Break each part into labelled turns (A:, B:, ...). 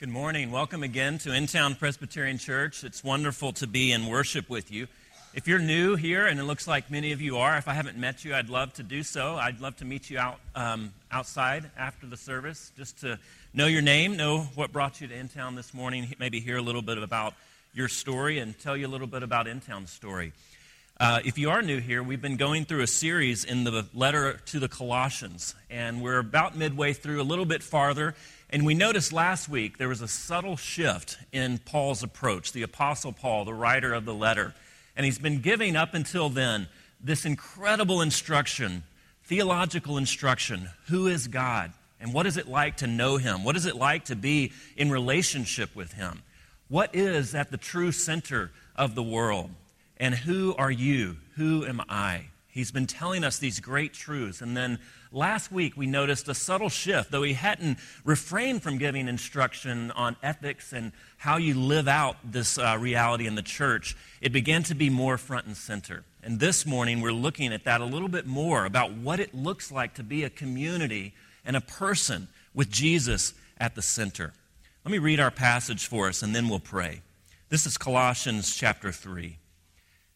A: Good morning. Welcome again to In Town Presbyterian Church. It's wonderful to be in worship with you. If you're new here, and it looks like many of you are, if I haven't met you, I'd love to do so. I'd love to meet you out um, outside after the service, just to know your name, know what brought you to In Town this morning, maybe hear a little bit about your story, and tell you a little bit about In Town's story. Uh, if you are new here, we've been going through a series in the letter to the Colossians, and we're about midway through, a little bit farther. And we noticed last week there was a subtle shift in Paul's approach, the Apostle Paul, the writer of the letter. And he's been giving up until then this incredible instruction, theological instruction who is God? And what is it like to know him? What is it like to be in relationship with him? What is at the true center of the world? And who are you? Who am I? He's been telling us these great truths. And then last week we noticed a subtle shift, though he hadn't refrained from giving instruction on ethics and how you live out this uh, reality in the church. It began to be more front and center. And this morning we're looking at that a little bit more about what it looks like to be a community and a person with Jesus at the center. Let me read our passage for us and then we'll pray. This is Colossians chapter 3.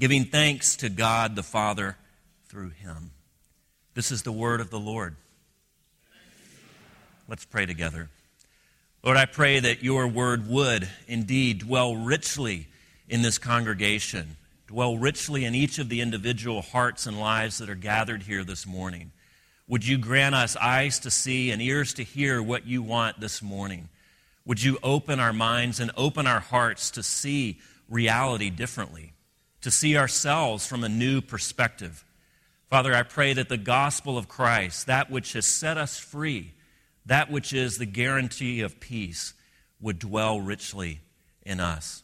A: giving thanks to God the Father through him. This is the word of the Lord. Let's pray together. Lord, I pray that your word would indeed dwell richly in this congregation, dwell richly in each of the individual hearts and lives that are gathered here this morning. Would you grant us eyes to see and ears to hear what you want this morning? Would you open our minds and open our hearts to see reality differently? To see ourselves from a new perspective. Father, I pray that the gospel of Christ, that which has set us free, that which is the guarantee of peace, would dwell richly in us.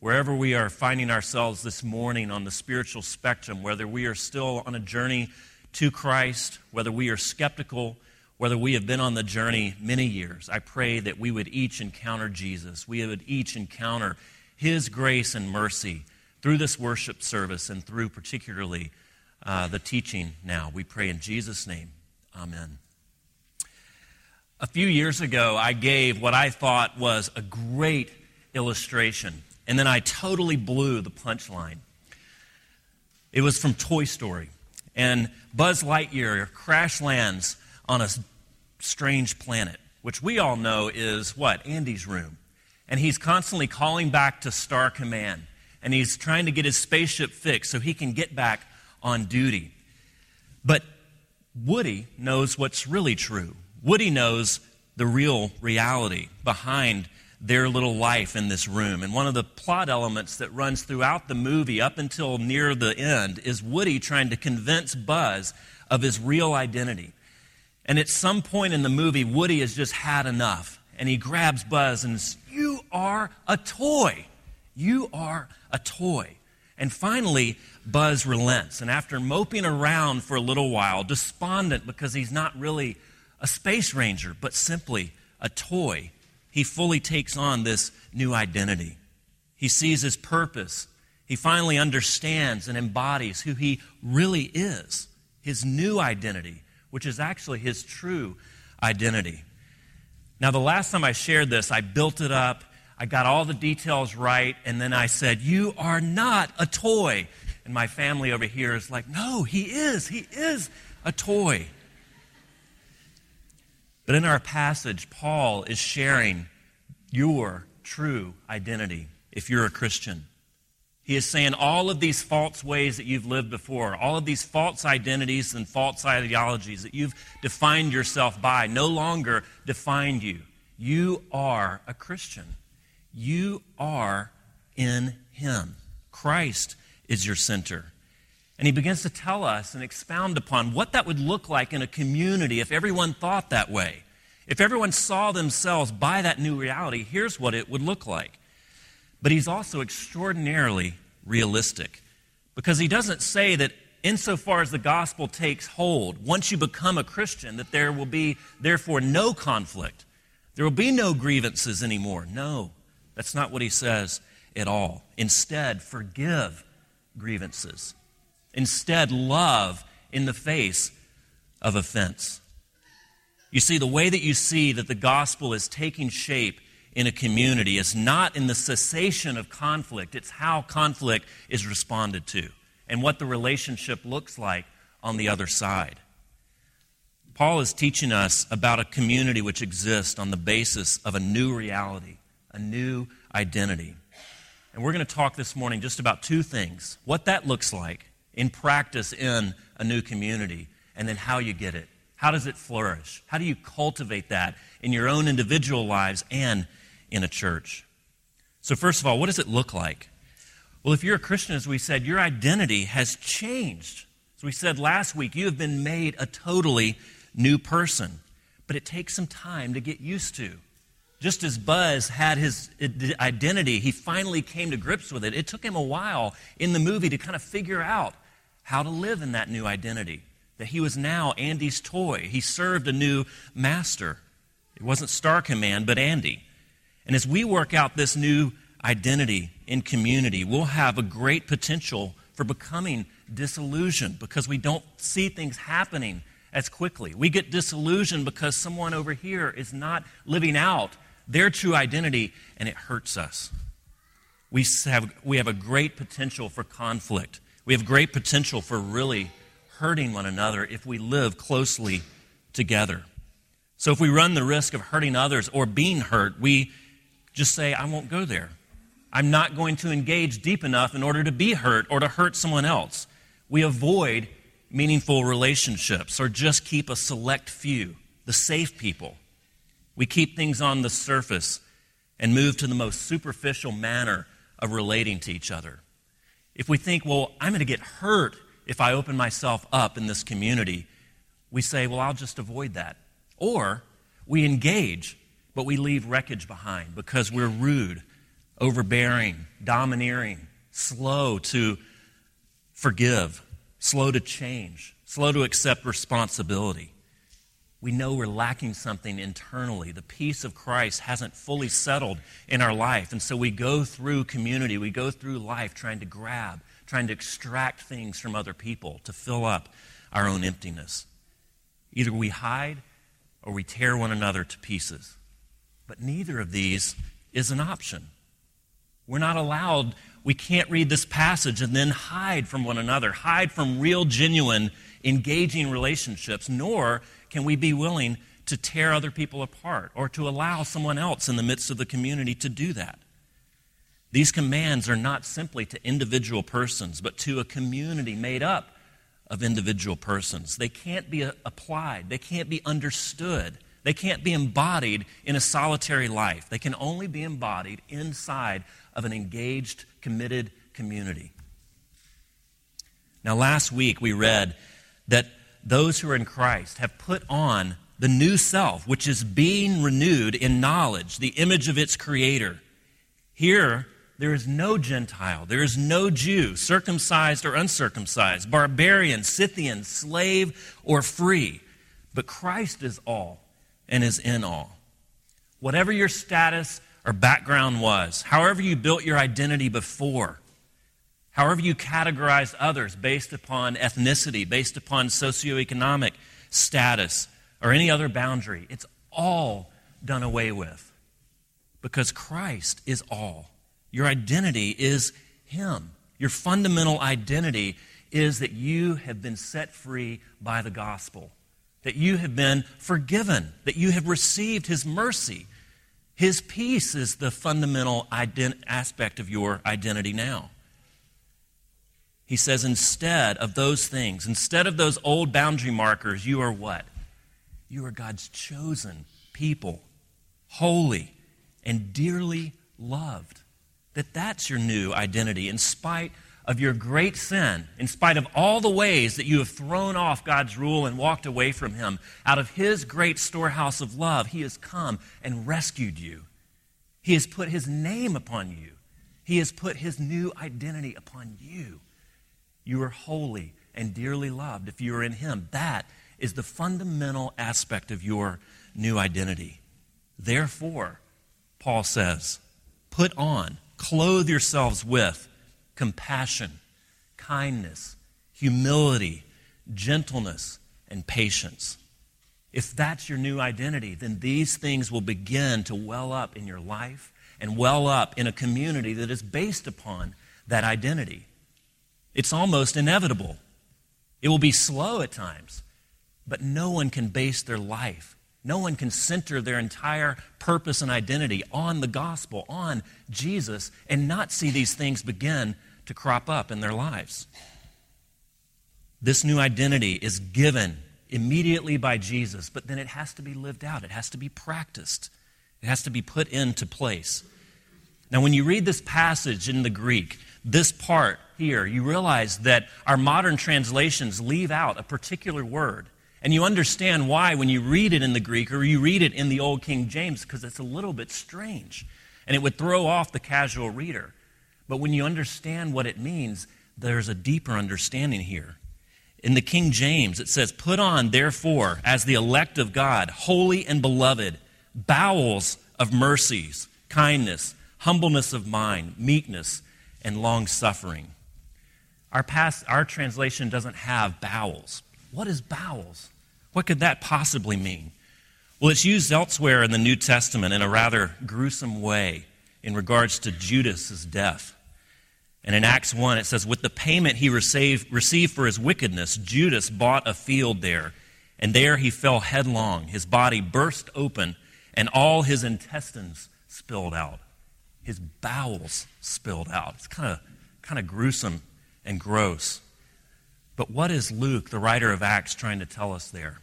A: Wherever we are finding ourselves this morning on the spiritual spectrum, whether we are still on a journey to Christ, whether we are skeptical, whether we have been on the journey many years, I pray that we would each encounter Jesus. We would each encounter His grace and mercy through this worship service and through particularly uh, the teaching now. We pray in Jesus' name. Amen. A few years ago, I gave what I thought was a great illustration, and then I totally blew the punchline. It was from Toy Story, and Buzz Lightyear crash lands on a strange planet, which we all know is what? Andy's room. And he's constantly calling back to Star Command and he's trying to get his spaceship fixed so he can get back on duty. But Woody knows what's really true. Woody knows the real reality behind their little life in this room. And one of the plot elements that runs throughout the movie up until near the end is Woody trying to convince Buzz of his real identity. And at some point in the movie, Woody has just had enough. And he grabs Buzz and says, You are a toy. You are a toy. And finally, Buzz relents. And after moping around for a little while, despondent because he's not really a space ranger, but simply a toy, he fully takes on this new identity. He sees his purpose. He finally understands and embodies who he really is, his new identity, which is actually his true identity. Now, the last time I shared this, I built it up I got all the details right, and then I said, You are not a toy. And my family over here is like, No, he is. He is a toy. But in our passage, Paul is sharing your true identity. if you're a Christian. He is saying all of these false ways that you've lived before, all of these false identities and false ideologies that you've defined yourself by, no longer define you. You are a Christian. You are in Him. Christ is your center. And he begins to tell us and expound upon what that would look like in a community if everyone thought that way. If everyone saw themselves by that new reality, here's what it would look like. But he's also extraordinarily realistic because he doesn't say that insofar as the gospel takes hold, once you become a Christian, that there will be, therefore, no conflict. There will be no grievances anymore. No, that's not what he says at all. Instead, forgive grievances. Instead, love in the face of offense. You see, the way that you see that the gospel is taking shape in a community is not in the cessation of conflict, it's how conflict is responded to and what the relationship looks like on the other side. Paul is teaching us about a community which exists on the basis of a new reality, a new identity. And we're going to talk this morning just about two things what that looks like in practice in a new community, and then how you get it. How does it flourish? How do you cultivate that in your own individual lives and in a church? So, first of all, what does it look like? Well, if you're a Christian, as we said, your identity has changed. As we said last week, you have been made a totally new person, but it takes some time to get used to. Just as Buzz had his identity, he finally came to grips with it. It took him a while in the movie to kind of figure out how to live in that new identity. That he was now Andy's toy. He served a new master. It wasn't Star Command, but Andy. And as we work out this new identity in community, we'll have a great potential for becoming disillusioned because we don't see things happening as quickly. We get disillusioned because someone over here is not living out their true identity and it hurts us. We have, we have a great potential for conflict. We have great potential for really hurting one another if we live closely together. So if we run the risk of hurting others or being hurt, we just say, I won't go there. I'm not going to engage deep enough in order to be hurt or to hurt someone else. We avoid meaningful relationships or just keep a select few, the safe people. We keep things on the surface and move to the most superficial manner of relating to each other. If we think, well, I'm going to get hurt if I open myself up in this community, we say, well, I'll just avoid that. Or we engage, but we leave wreckage behind because we're rude, overbearing, domineering, slow to forgive, slow to change, slow to accept responsibility. We know we're lacking something internally. The peace of Christ hasn't fully settled in our life. And so we go through community, we go through life trying to grab, trying to extract things from other people to fill up our own emptiness. Either we hide or we tear one another to pieces. But neither of these is an option. We're not allowed we can't read this passage and then hide from one another, hide from real, genuine, engaging relationships, nor can we be willing to tear other people apart or to allow someone else in the midst of the community to do that. These commands are not simply to individual persons, but to a community made up of individual persons. They can't be uh, applied, they can't be understood, they can't be embodied in a solitary life. They can only be embodied inside of an engaged, committed community. Now, last week we read that those who are in Christ have put on the new self, which is being renewed in knowledge, the image of its creator. Here, there is no Gentile, there is no Jew, circumcised or uncircumcised, barbarian, Scythian, slave or free, but Christ is all and is in all. Whatever your status or background was, however you built your identity before, however you categorize others based upon ethnicity, based upon socioeconomic status, or any other boundary, it's all done away with because Christ is all. Your identity is Him. Your fundamental identity is that you have been set free by the gospel, that you have been forgiven, that you have received His mercy, His peace is the fundamental ident- aspect of your identity now. He says, instead of those things, instead of those old boundary markers, you are what? You are God's chosen people, holy and dearly loved. That that's your new identity in spite of your great sin, in spite of all the ways that you have thrown off God's rule and walked away from Him. Out of His great storehouse of love, He has come and rescued you. He has put His name upon you. He has put His new identity upon you. You are holy and dearly loved if you are in Him. That is the fundamental aspect of your new identity. Therefore, Paul says, put on, clothe yourselves with compassion, kindness, humility, gentleness, and patience. If that's your new identity, then these things will begin to well up in your life and well up in a community that is based upon that identity. It's almost inevitable. It will be slow at times, but no one can base their life, no one can center their entire purpose and identity on the gospel, on Jesus, and not see these things begin to crop up in their lives. This new identity is given immediately by Jesus, but then it has to be lived out, it has to be practiced, it has to be put into place. Now, when you read this passage in the Greek, this part here, you realize that our modern translations leave out a particular word. And you understand why when you read it in the Greek or you read it in the Old King James, because it's a little bit strange. And it would throw off the casual reader. But when you understand what it means, there's a deeper understanding here. In the King James, it says, Put on, therefore, as the elect of God, holy and beloved, bowels of mercies, kindness, humbleness of mind, meekness, and long suffering. Our, past, our translation doesn't have bowels. What is bowels? What could that possibly mean? Well, it's used elsewhere in the New Testament in a rather gruesome way in regards to Judas's death. And in Acts 1, it says, With the payment he received, received for his wickedness, Judas bought a field there, and there he fell headlong. His body burst open, and all his intestines spilled out. His bowels spilled out. It's kind of, kind of gruesome and gross. But what is Luke, the writer of Acts, trying to tell us there?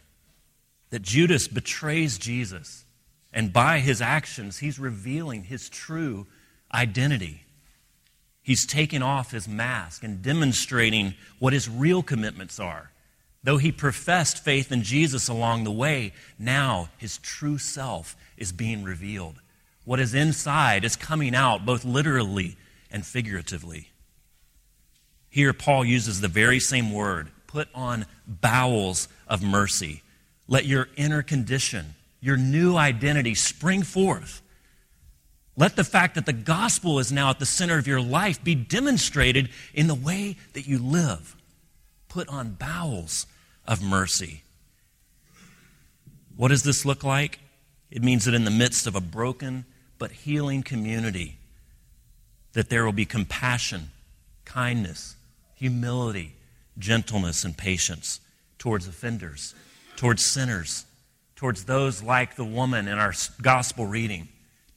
A: That Judas betrays Jesus, and by his actions, he's revealing his true identity. He's taking off his mask and demonstrating what his real commitments are. Though he professed faith in Jesus along the way, now his true self is being revealed. What is inside is coming out both literally and figuratively. Here, Paul uses the very same word put on bowels of mercy. Let your inner condition, your new identity spring forth. Let the fact that the gospel is now at the center of your life be demonstrated in the way that you live. Put on bowels of mercy. What does this look like? It means that in the midst of a broken but healing community, that there will be compassion, kindness, humility, gentleness, and patience towards offenders, towards sinners, towards those like the woman in our gospel reading,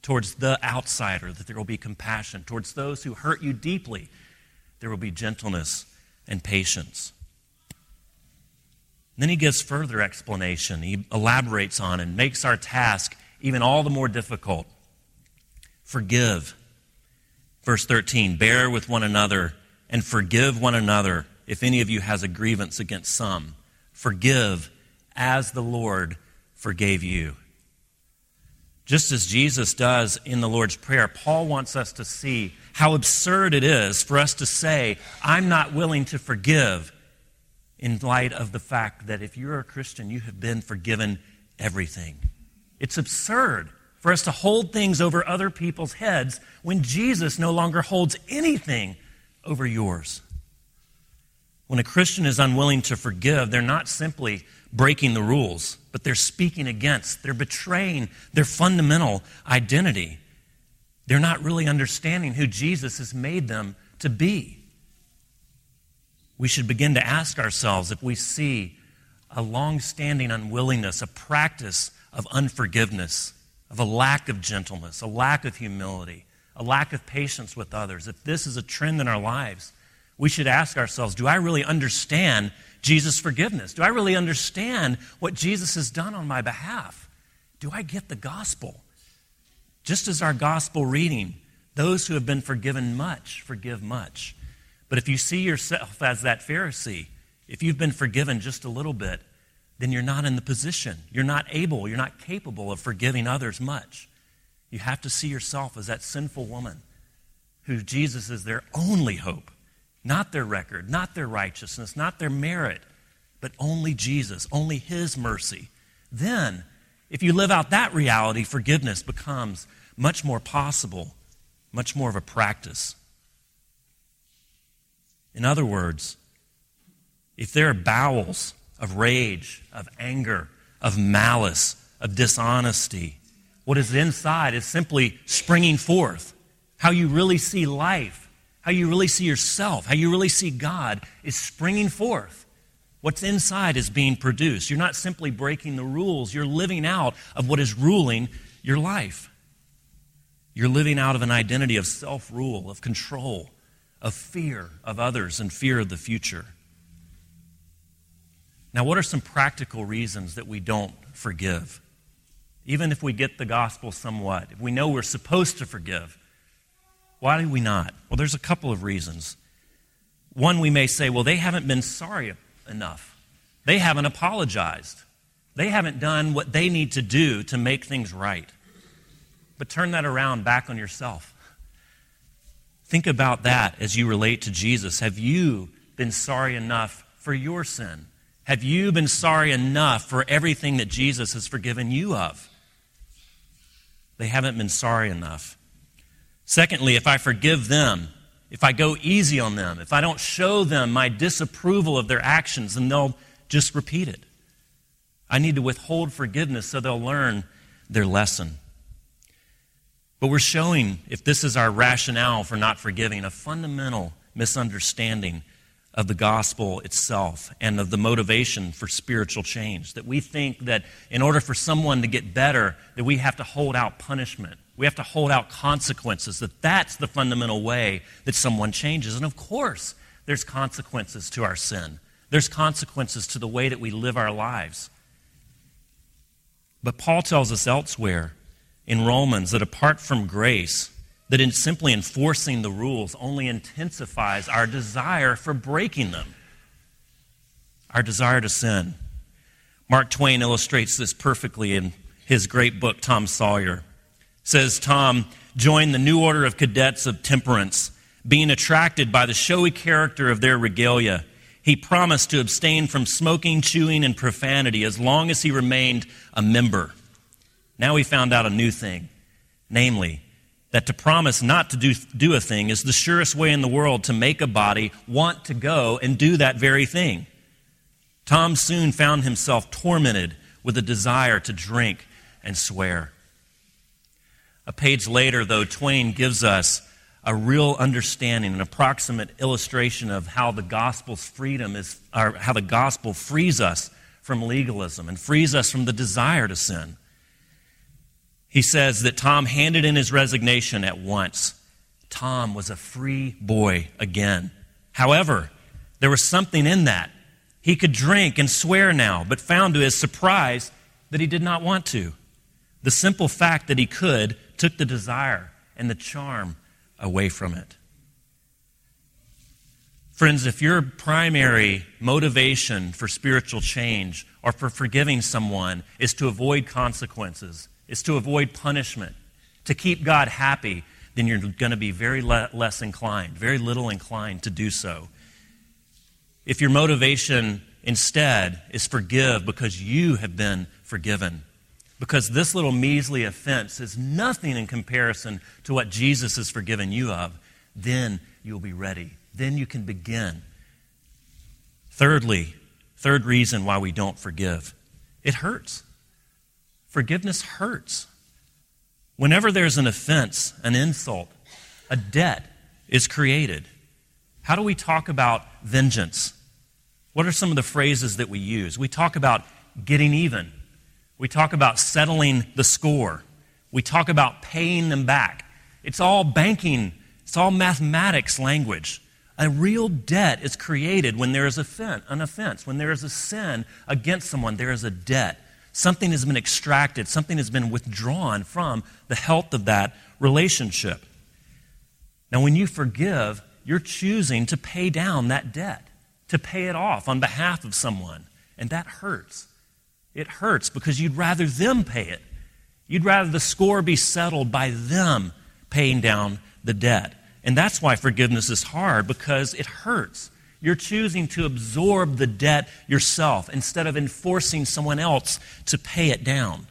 A: towards the outsider, that there will be compassion, towards those who hurt you deeply, there will be gentleness and patience. then he gives further explanation. He elaborates on and makes our task even all the more difficult. Forgive. Verse 13 Bear with one another and forgive one another if any of you has a grievance against some. Forgive as the Lord forgave you. Just as Jesus does in the Lord's Prayer, Paul wants us to see how absurd it is for us to say, I'm not willing to forgive, in light of the fact that if you're a Christian, you have been forgiven everything. It's absurd for us to hold things over other people's heads when Jesus no longer holds anything over yours. When a Christian is unwilling to forgive, they're not simply breaking the rules, but they're speaking against, they're betraying their fundamental identity. They're not really understanding who Jesus has made them to be. We should begin to ask ourselves if we see a long standing unwillingness, a practice of unforgiveness of a lack of gentleness, a lack of humility, a lack of patience with others, if this is a trend in our lives, we should ask ourselves do I really understand Jesus' forgiveness? Do I really understand what Jesus has done on my behalf? Do I get the gospel? Just as our gospel reading, those who have been forgiven much forgive much. But if you see yourself as that Pharisee, if you've been forgiven just a little bit, then you're not in the position. You're not able, you're not capable of forgiving others much. You have to see yourself as that sinful woman who Jesus is their only hope, not their record, not their righteousness, not their merit, but only Jesus, only His mercy. Then, if you live out that reality, forgiveness becomes much more possible, much more of a practice. In other words, if there are bowels of rage, of anger, of malice, of dishonesty, what is inside is simply springing forth. How you really see life, how you really see yourself, how you really see God is springing forth. What's inside is being produced. You're not simply breaking the rules, you're living out of what is ruling your life. You're living out of an identity of self rule, of control, of fear of others, and fear of the future. Now, what are some practical reasons that we don't forgive? even if we get the gospel somewhat, if we know we're supposed to forgive, why do we not? Well, there's a couple of reasons. One, we may say, well, they haven't been sorry enough. They haven't apologized. They haven't done what they need to do to make things right. But turn that around back on yourself. Think about that as you relate to Jesus. Have you been sorry enough for your sin? Have you been sorry enough for everything that Jesus has forgiven you of? they haven't been sorry enough. Secondly, if I forgive them, if I go easy on them, if I don't show them my disapproval of their actions, then they'll just repeat it. I need to withhold forgiveness so they'll learn their lesson. But we're showing, if this is our rationale for not forgiving, a fundamental misunderstanding of the gospel itself and of the motivation for spiritual change. That we think that in order for someone to get better, that we have to hold out punishment. We have to hold out consequences. That that's the fundamental way that someone changes. And of course, there's consequences to our sin. There's consequences to the way that we live our lives. But Paul tells us elsewhere in Romans that apart from grace, that in simply enforcing the rules only intensifies our desire for breaking them, our desire to sin. Mark Twain illustrates this perfectly in his great book, Tom Sawyer. says Tom joined the new order of cadets of temperance, being attracted by the showy character of their regalia. He promised to abstain from smoking, chewing, and profanity as long as he remained a member. Now he found out a new thing, namely, that to promise not to do, do a thing is the surest way in the world to make a body want to go and do that very thing. Tom soon found himself tormented with a desire to drink and swear. A page later, though, Twain gives us a real understanding, an approximate illustration of how the gospel's freedom is, or how the gospel frees us from legalism and frees us from the desire to sin he says that Tom handed in his resignation at once. Tom was a free boy again. However, there was something in that. He could drink and swear now, but found to his surprise that he did not want to. The simple fact that he could took the desire and the charm away from it. Friends, if your primary motivation for spiritual change or for forgiving someone is to avoid consequences, is to avoid punishment, to keep God happy, then you're going to be very le- less inclined, very little inclined to do so. If your motivation instead is forgive because you have been forgiven, because this little measly offense is nothing in comparison to what Jesus has forgiven you of, then you'll be ready. Then you can begin. Thirdly, third reason why we don't forgive it hurts. Forgiveness hurts. Whenever there's an offense, an insult, a debt is created. How do we talk about vengeance? What are some of the phrases that we use? We talk about getting even. We talk about settling the score. We talk about paying them back. It's all banking, it's all mathematics language. A real debt is created when there is an offense, when there is a sin against someone, there is a debt. Something has been extracted, something has been withdrawn from the health of that relationship. Now, when you forgive, you're choosing to pay down that debt, to pay it off on behalf of someone. And that hurts. It hurts because you'd rather them pay it. You'd rather the score be settled by them paying down the debt. And that's why forgiveness is hard because it hurts. You're choosing to absorb the debt yourself instead of enforcing someone else to pay it down.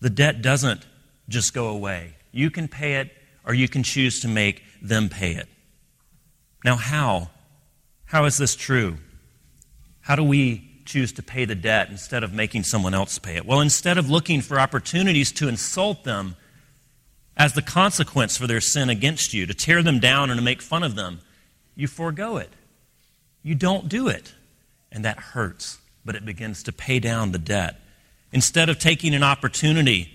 A: The debt doesn't just go away. You can pay it, or you can choose to make them pay it. Now, how? How is this true? How do we choose to pay the debt instead of making someone else pay it? Well, instead of looking for opportunities to insult them as the consequence for their sin against you, to tear them down and to make fun of them, you forego it. You don't do it. And that hurts, but it begins to pay down the debt. Instead of taking an opportunity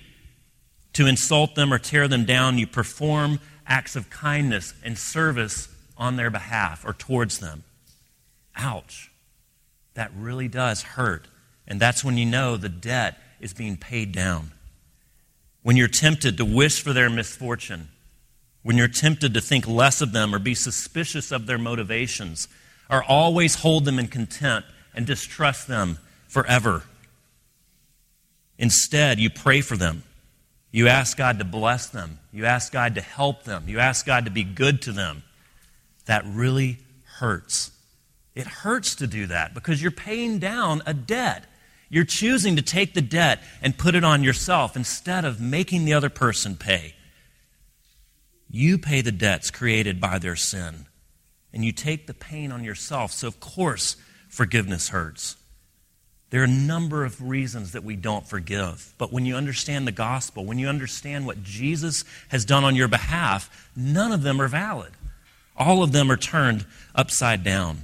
A: to insult them or tear them down, you perform acts of kindness and service on their behalf or towards them. Ouch that really does hurt. And that's when you know the debt is being paid down. When you're tempted to wish for their misfortune, when you're tempted to think less of them or be suspicious of their motivations, or always hold them in contempt and distrust them forever. Instead, you pray for them. You ask God to bless them. You ask God to help them. You ask God to be good to them. That really hurts. It hurts to do that because you're paying down a debt. You're choosing to take the debt and put it on yourself instead of making the other person pay. You pay the debts created by their sin, and you take the pain on yourself. So, of course, forgiveness hurts. There are a number of reasons that we don't forgive. But when you understand the gospel, when you understand what Jesus has done on your behalf, none of them are valid. All of them are turned upside down.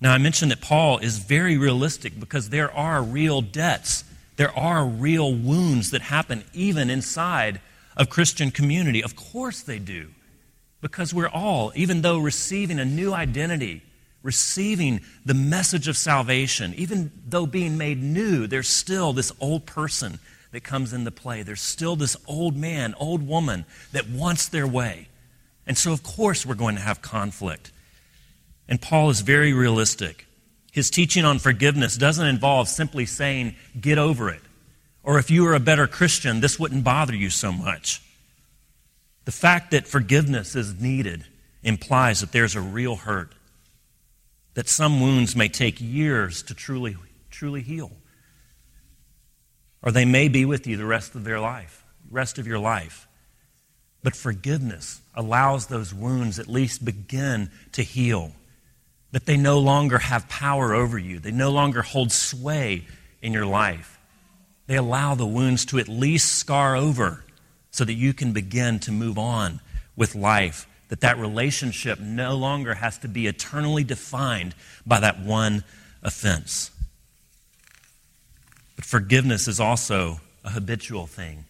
A: Now, I mentioned that Paul is very realistic because there are real debts. There are real wounds that happen even inside of Christian community. Of course they do. Because we're all, even though receiving a new identity, receiving the message of salvation, even though being made new, there's still this old person that comes into play. There's still this old man, old woman that wants their way. And so, of course, we're going to have conflict. And Paul is very realistic. His teaching on forgiveness doesn't involve simply saying, get over it. Or if you were a better Christian, this wouldn't bother you so much. The fact that forgiveness is needed implies that there's a real hurt, that some wounds may take years to truly, truly heal. Or they may be with you the rest of their life, rest of your life. But forgiveness allows those wounds at least begin to heal that they no longer have power over you, they no longer hold sway in your life. They allow the wounds to at least scar over so that you can begin to move on with life, that that relationship no longer has to be eternally defined by that one offense. But forgiveness is also a habitual thing.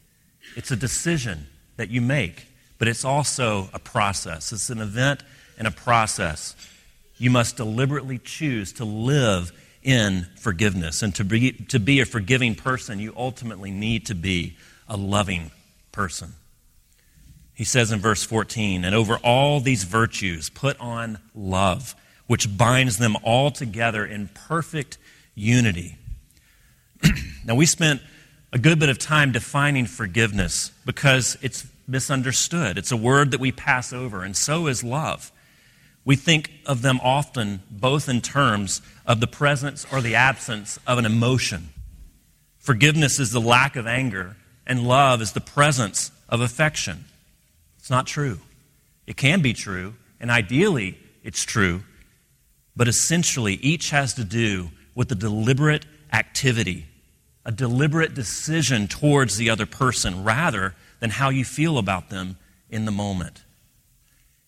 A: It's a decision that you make, but it's also a process. It's an event and a process you must deliberately choose to live in forgiveness. And to be, to be a forgiving person, you ultimately need to be a loving person. He says in verse 14, and over all these virtues, put on love, which binds them all together in perfect unity. now, we spent a good bit of time defining forgiveness because it's misunderstood. It's a word that we pass over, and so is love. We think of them often both in terms of the presence or the absence of an emotion. Forgiveness is the lack of anger, and love is the presence of affection. It's not true. It can be true, and ideally it's true, but essentially each has to do with a deliberate activity, a deliberate decision towards the other person rather than how you feel about them in the moment.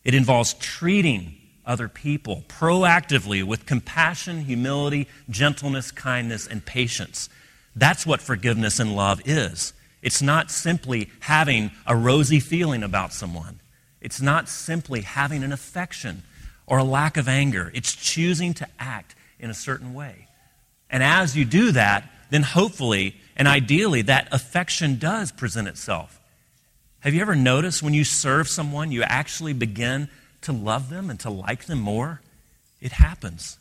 A: It involves treating other people proactively with compassion, humility, gentleness, kindness, and patience. That's what forgiveness and love is. It's not simply having a rosy feeling about someone, it's not simply having an affection or a lack of anger. It's choosing to act in a certain way. And as you do that, then hopefully and ideally that affection does present itself. Have you ever noticed when you serve someone, you actually begin to love them and to like them more? It happens.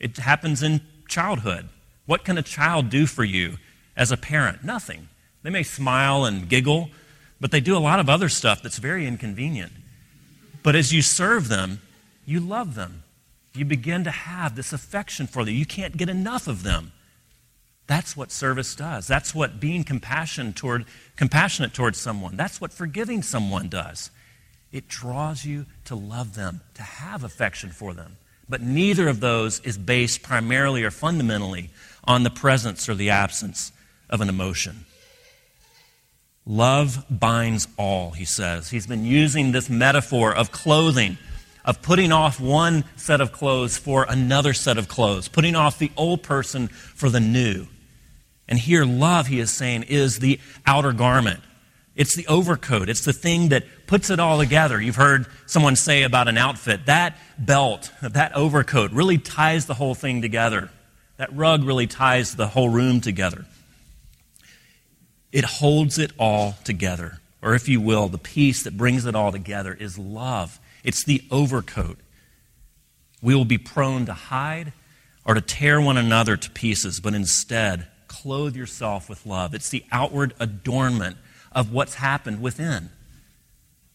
A: It happens in childhood. What can a child do for you as a parent? Nothing. They may smile and giggle, but they do a lot of other stuff that's very inconvenient. But as you serve them, you love them. You begin to have this affection for them. You can't get enough of them. That's what service does. That's what being compassion toward, compassionate towards someone. That's what forgiving someone does. It draws you to love them, to have affection for them. But neither of those is based primarily or fundamentally on the presence or the absence of an emotion. Love binds all, he says. He's been using this metaphor of clothing, of putting off one set of clothes for another set of clothes, putting off the old person for the new. And here, love, he is saying, is the outer garment. It's the overcoat. It's the thing that puts it all together. You've heard someone say about an outfit that belt, that overcoat really ties the whole thing together. That rug really ties the whole room together. It holds it all together. Or, if you will, the piece that brings it all together is love. It's the overcoat. We will be prone to hide or to tear one another to pieces, but instead, clothe yourself with love. It's the outward adornment of what's happened within.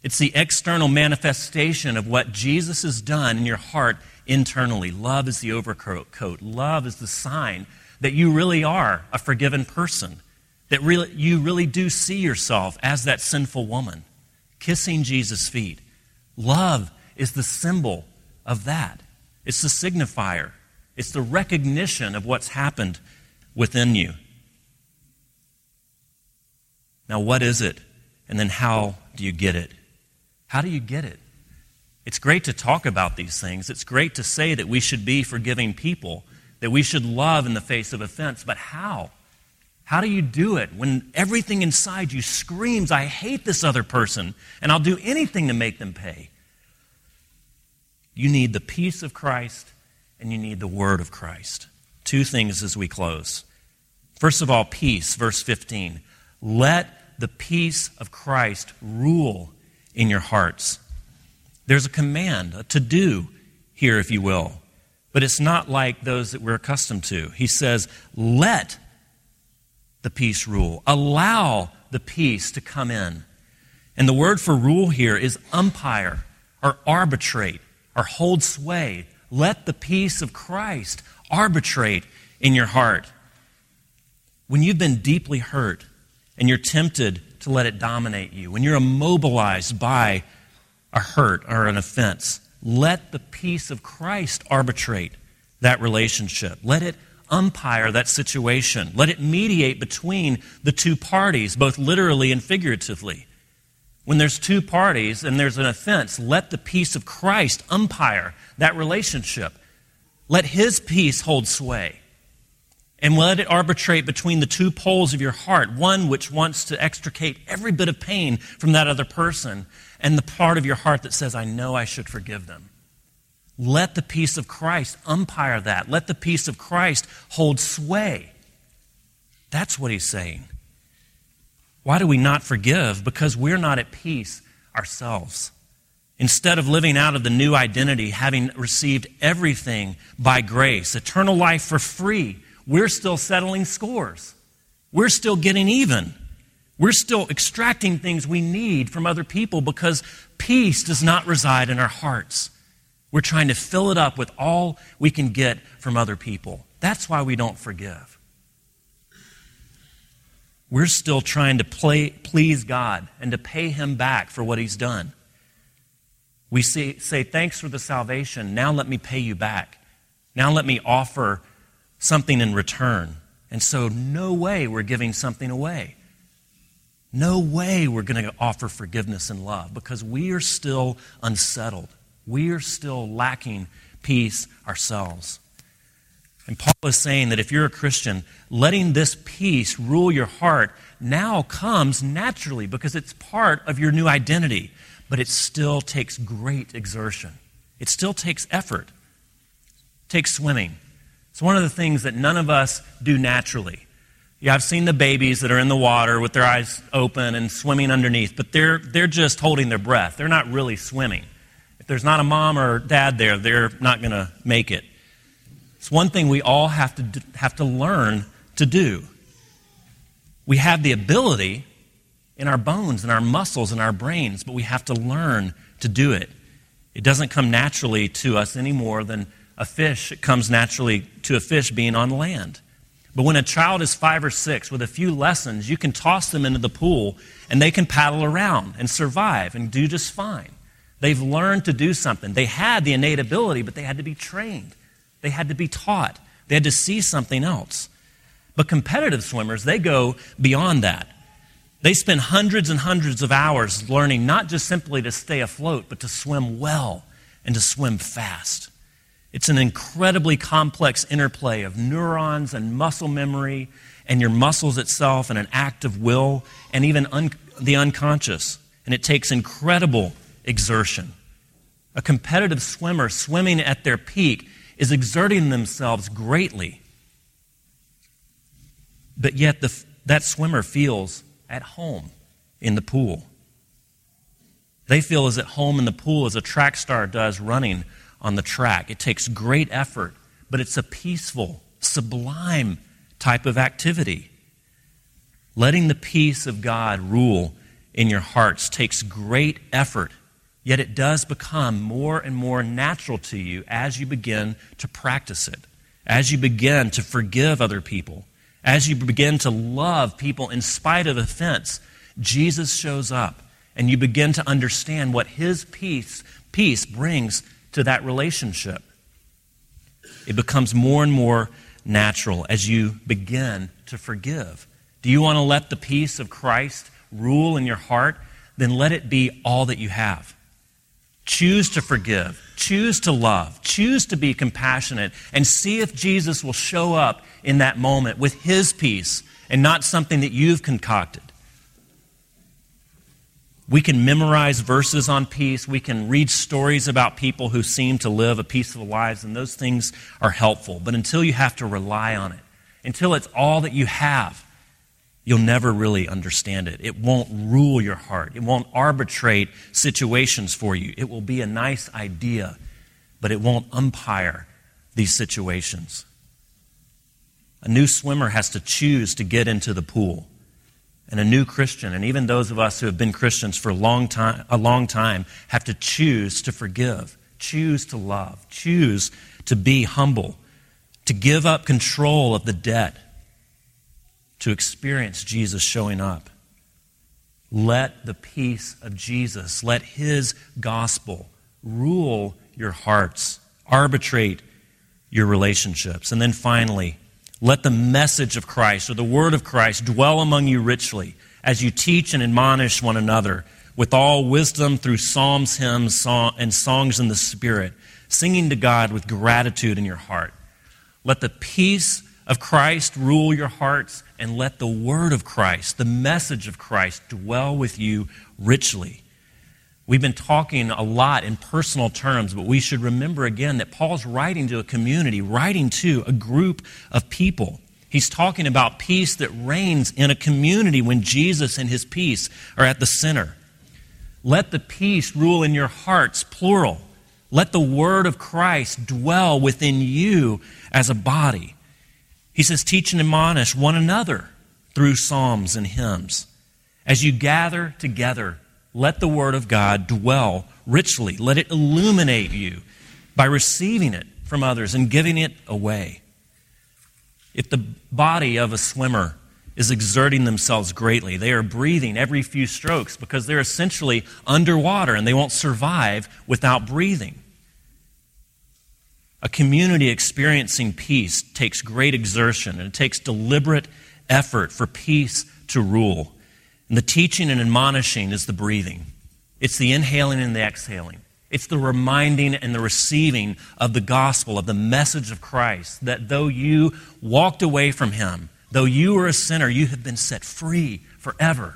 A: It's the external manifestation of what Jesus has done in your heart internally. Love is the overcoat. Love is the sign that you really are a forgiven person, that really, you really do see yourself as that sinful woman kissing Jesus' feet. Love is the symbol of that, it's the signifier, it's the recognition of what's happened within you. Now, what is it? And then how do you get it? How do you get it? It's great to talk about these things. It's great to say that we should be forgiving people, that we should love in the face of offense. But how? How do you do it when everything inside you screams, I hate this other person, and I'll do anything to make them pay? You need the peace of Christ and you need the word of Christ. Two things as we close. First of all, peace, verse 15. Let the peace of Christ rule in your hearts. There's a command, a to do here, if you will, but it's not like those that we're accustomed to. He says, let the peace rule, allow the peace to come in. And the word for rule here is umpire or arbitrate or hold sway. Let the peace of Christ arbitrate in your heart. When you've been deeply hurt, and you're tempted to let it dominate you, when you're immobilized by a hurt or an offense, let the peace of Christ arbitrate that relationship. Let it umpire that situation. Let it mediate between the two parties, both literally and figuratively. When there's two parties and there's an offense, let the peace of Christ umpire that relationship. Let his peace hold sway and let it arbitrate between the two poles of your heart one which wants to extricate every bit of pain from that other person, and the part of your heart that says, I know I should forgive them. Let the peace of Christ umpire that. Let the peace of Christ hold sway. That's what he's saying. Why do we not forgive? Because we're not at peace ourselves. Instead of living out of the new identity, having received everything by grace, eternal life for free, we're still settling scores. We're still getting even. We're still extracting things we need from other people because peace does not reside in our hearts. We're trying to fill it up with all we can get from other people. That's why we don't forgive. We're still trying to play, please God and to pay Him back for what He's done. We say, say, Thanks for the salvation. Now let me pay you back. Now let me offer something in return. And so, no way we're giving something away. No way we're going to offer forgiveness and love because we are still unsettled. We are still lacking peace ourselves. And Paul is saying that if you're a Christian, letting this peace rule your heart now comes naturally because it's part of your new identity, but it still takes great exertion. It still takes effort. It takes swimming. It's one of the things that none of us do naturally. Yeah, I've seen the babies that are in the water with their eyes open and swimming underneath, but they're, they're just holding their breath. They're not really swimming. If there's not a mom or dad there, they're not going to make it. It's one thing we all have to, have to learn to do. We have the ability in our bones and our muscles and our brains, but we have to learn to do it. It doesn't come naturally to us any more than a fish comes naturally to a fish being on land. But when a child is five or six, with a few lessons, you can toss them into the pool and they can paddle around and survive and do just fine. They've learned to do something. They had the innate ability, but they had to be trained. They had to be taught. They had to see something else. But competitive swimmers, they go beyond that. They spend hundreds and hundreds of hours learning not just simply to stay afloat, but to swim well and to swim fast. It's an incredibly complex interplay of neurons and muscle memory and your muscles itself and an act of will and even un- the unconscious. And it takes incredible exertion. A competitive swimmer swimming at their peak is exerting themselves greatly. But yet, the, that swimmer feels at home in the pool. They feel as at home in the pool as a track star does running on the track. It takes great effort, but it's a peaceful, sublime type of activity. Letting the peace of God rule in your hearts takes great effort Yet it does become more and more natural to you as you begin to practice it, as you begin to forgive other people, as you begin to love people in spite of offense. Jesus shows up, and you begin to understand what his peace, peace brings to that relationship. It becomes more and more natural as you begin to forgive. Do you want to let the peace of Christ rule in your heart? Then let it be all that you have. Choose to forgive. Choose to love. Choose to be compassionate. And see if Jesus will show up in that moment with his peace and not something that you've concocted. We can memorize verses on peace. We can read stories about people who seem to live a peaceful lives, and those things are helpful. But until you have to rely on it, until it's all that you have, you'll never really understand it. It won't rule your heart, it won't arbitrate situations for you. It will be a nice idea, but it won't umpire these situations. A new swimmer has to choose to get into the pool. And a new Christian, and even those of us who have been Christians for a long time, a long time have to choose to forgive, choose to love, choose to be humble, to give up control of the debt to experience Jesus showing up. Let the peace of Jesus, let his gospel rule your hearts, arbitrate your relationships. And then finally, let the message of Christ or the word of Christ dwell among you richly as you teach and admonish one another with all wisdom through psalms, hymns, and songs in the Spirit, singing to God with gratitude in your heart. Let the peace of Christ rule your hearts, and let the word of Christ, the message of Christ, dwell with you richly. We've been talking a lot in personal terms, but we should remember again that Paul's writing to a community, writing to a group of people. He's talking about peace that reigns in a community when Jesus and his peace are at the center. Let the peace rule in your hearts, plural. Let the word of Christ dwell within you as a body. He says, Teach and admonish one another through psalms and hymns. As you gather together, let the word of God dwell richly. Let it illuminate you by receiving it from others and giving it away. If the body of a swimmer is exerting themselves greatly, they are breathing every few strokes because they're essentially underwater and they won't survive without breathing. A community experiencing peace takes great exertion and it takes deliberate effort for peace to rule. And the teaching and admonishing is the breathing, it's the inhaling and the exhaling. It's the reminding and the receiving of the gospel, of the message of Christ, that though you walked away from him, though you were a sinner, you have been set free forever.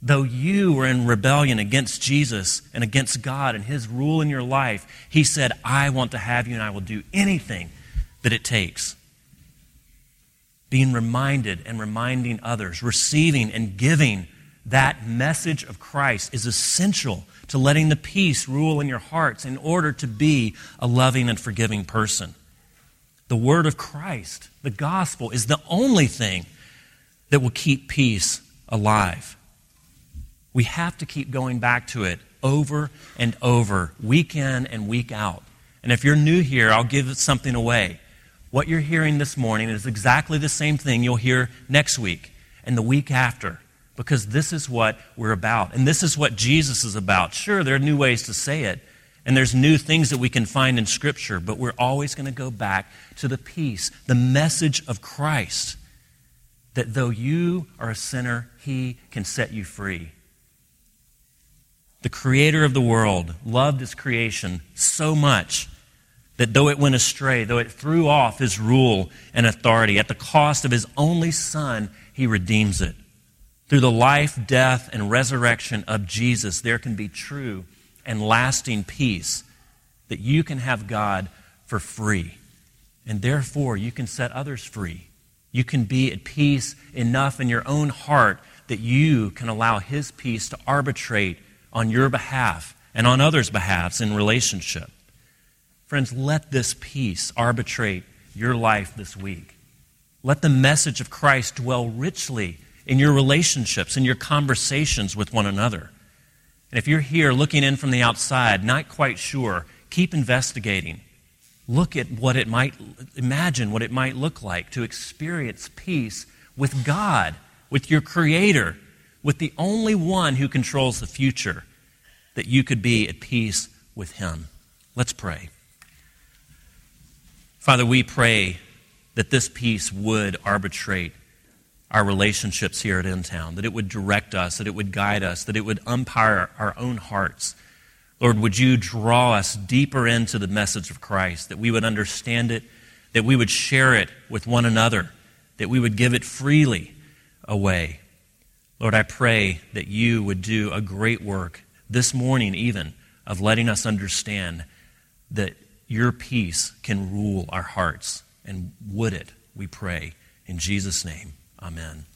A: Though you were in rebellion against Jesus and against God and his rule in your life, he said, I want to have you and I will do anything that it takes. Being reminded and reminding others, receiving and giving that message of Christ is essential to letting the peace rule in your hearts in order to be a loving and forgiving person. The word of Christ, the gospel, is the only thing that will keep peace alive. We have to keep going back to it over and over, week in and week out. And if you're new here, I'll give something away. What you're hearing this morning is exactly the same thing you'll hear next week and the week after, because this is what we're about. And this is what Jesus is about. Sure, there are new ways to say it, and there's new things that we can find in Scripture, but we're always going to go back to the peace, the message of Christ, that though you are a sinner, He can set you free the creator of the world, loved his creation so much that though it went astray, though it threw off his rule and authority, at the cost of his only son, he redeems it. Through the life, death, and resurrection of Jesus, there can be true and lasting peace that you can have God for free. And therefore, you can set others free. You can be at peace enough in your own heart that you can allow His peace to arbitrate on your behalf and on others' behalves in relationship. Friends, let this peace arbitrate your life this week. Let the message of Christ dwell richly in your relationships, in your conversations with one another. And if you're here looking in from the outside, not quite sure, keep investigating. Look at what it might, imagine what it might look like to experience peace with God, with your Creator, with the only one who controls the future, that you could be at peace with him. Let's pray. Father, we pray that this peace would arbitrate our relationships here at InTown, that it would direct us, that it would guide us, that it would umpire our own hearts. Lord, would you draw us deeper into the message of Christ, that we would understand it, that we would share it with one another, that we would give it freely away. Lord, I pray that you would do a great work this morning, even, of letting us understand that your peace can rule our hearts. And would it, we pray. In Jesus' name, amen.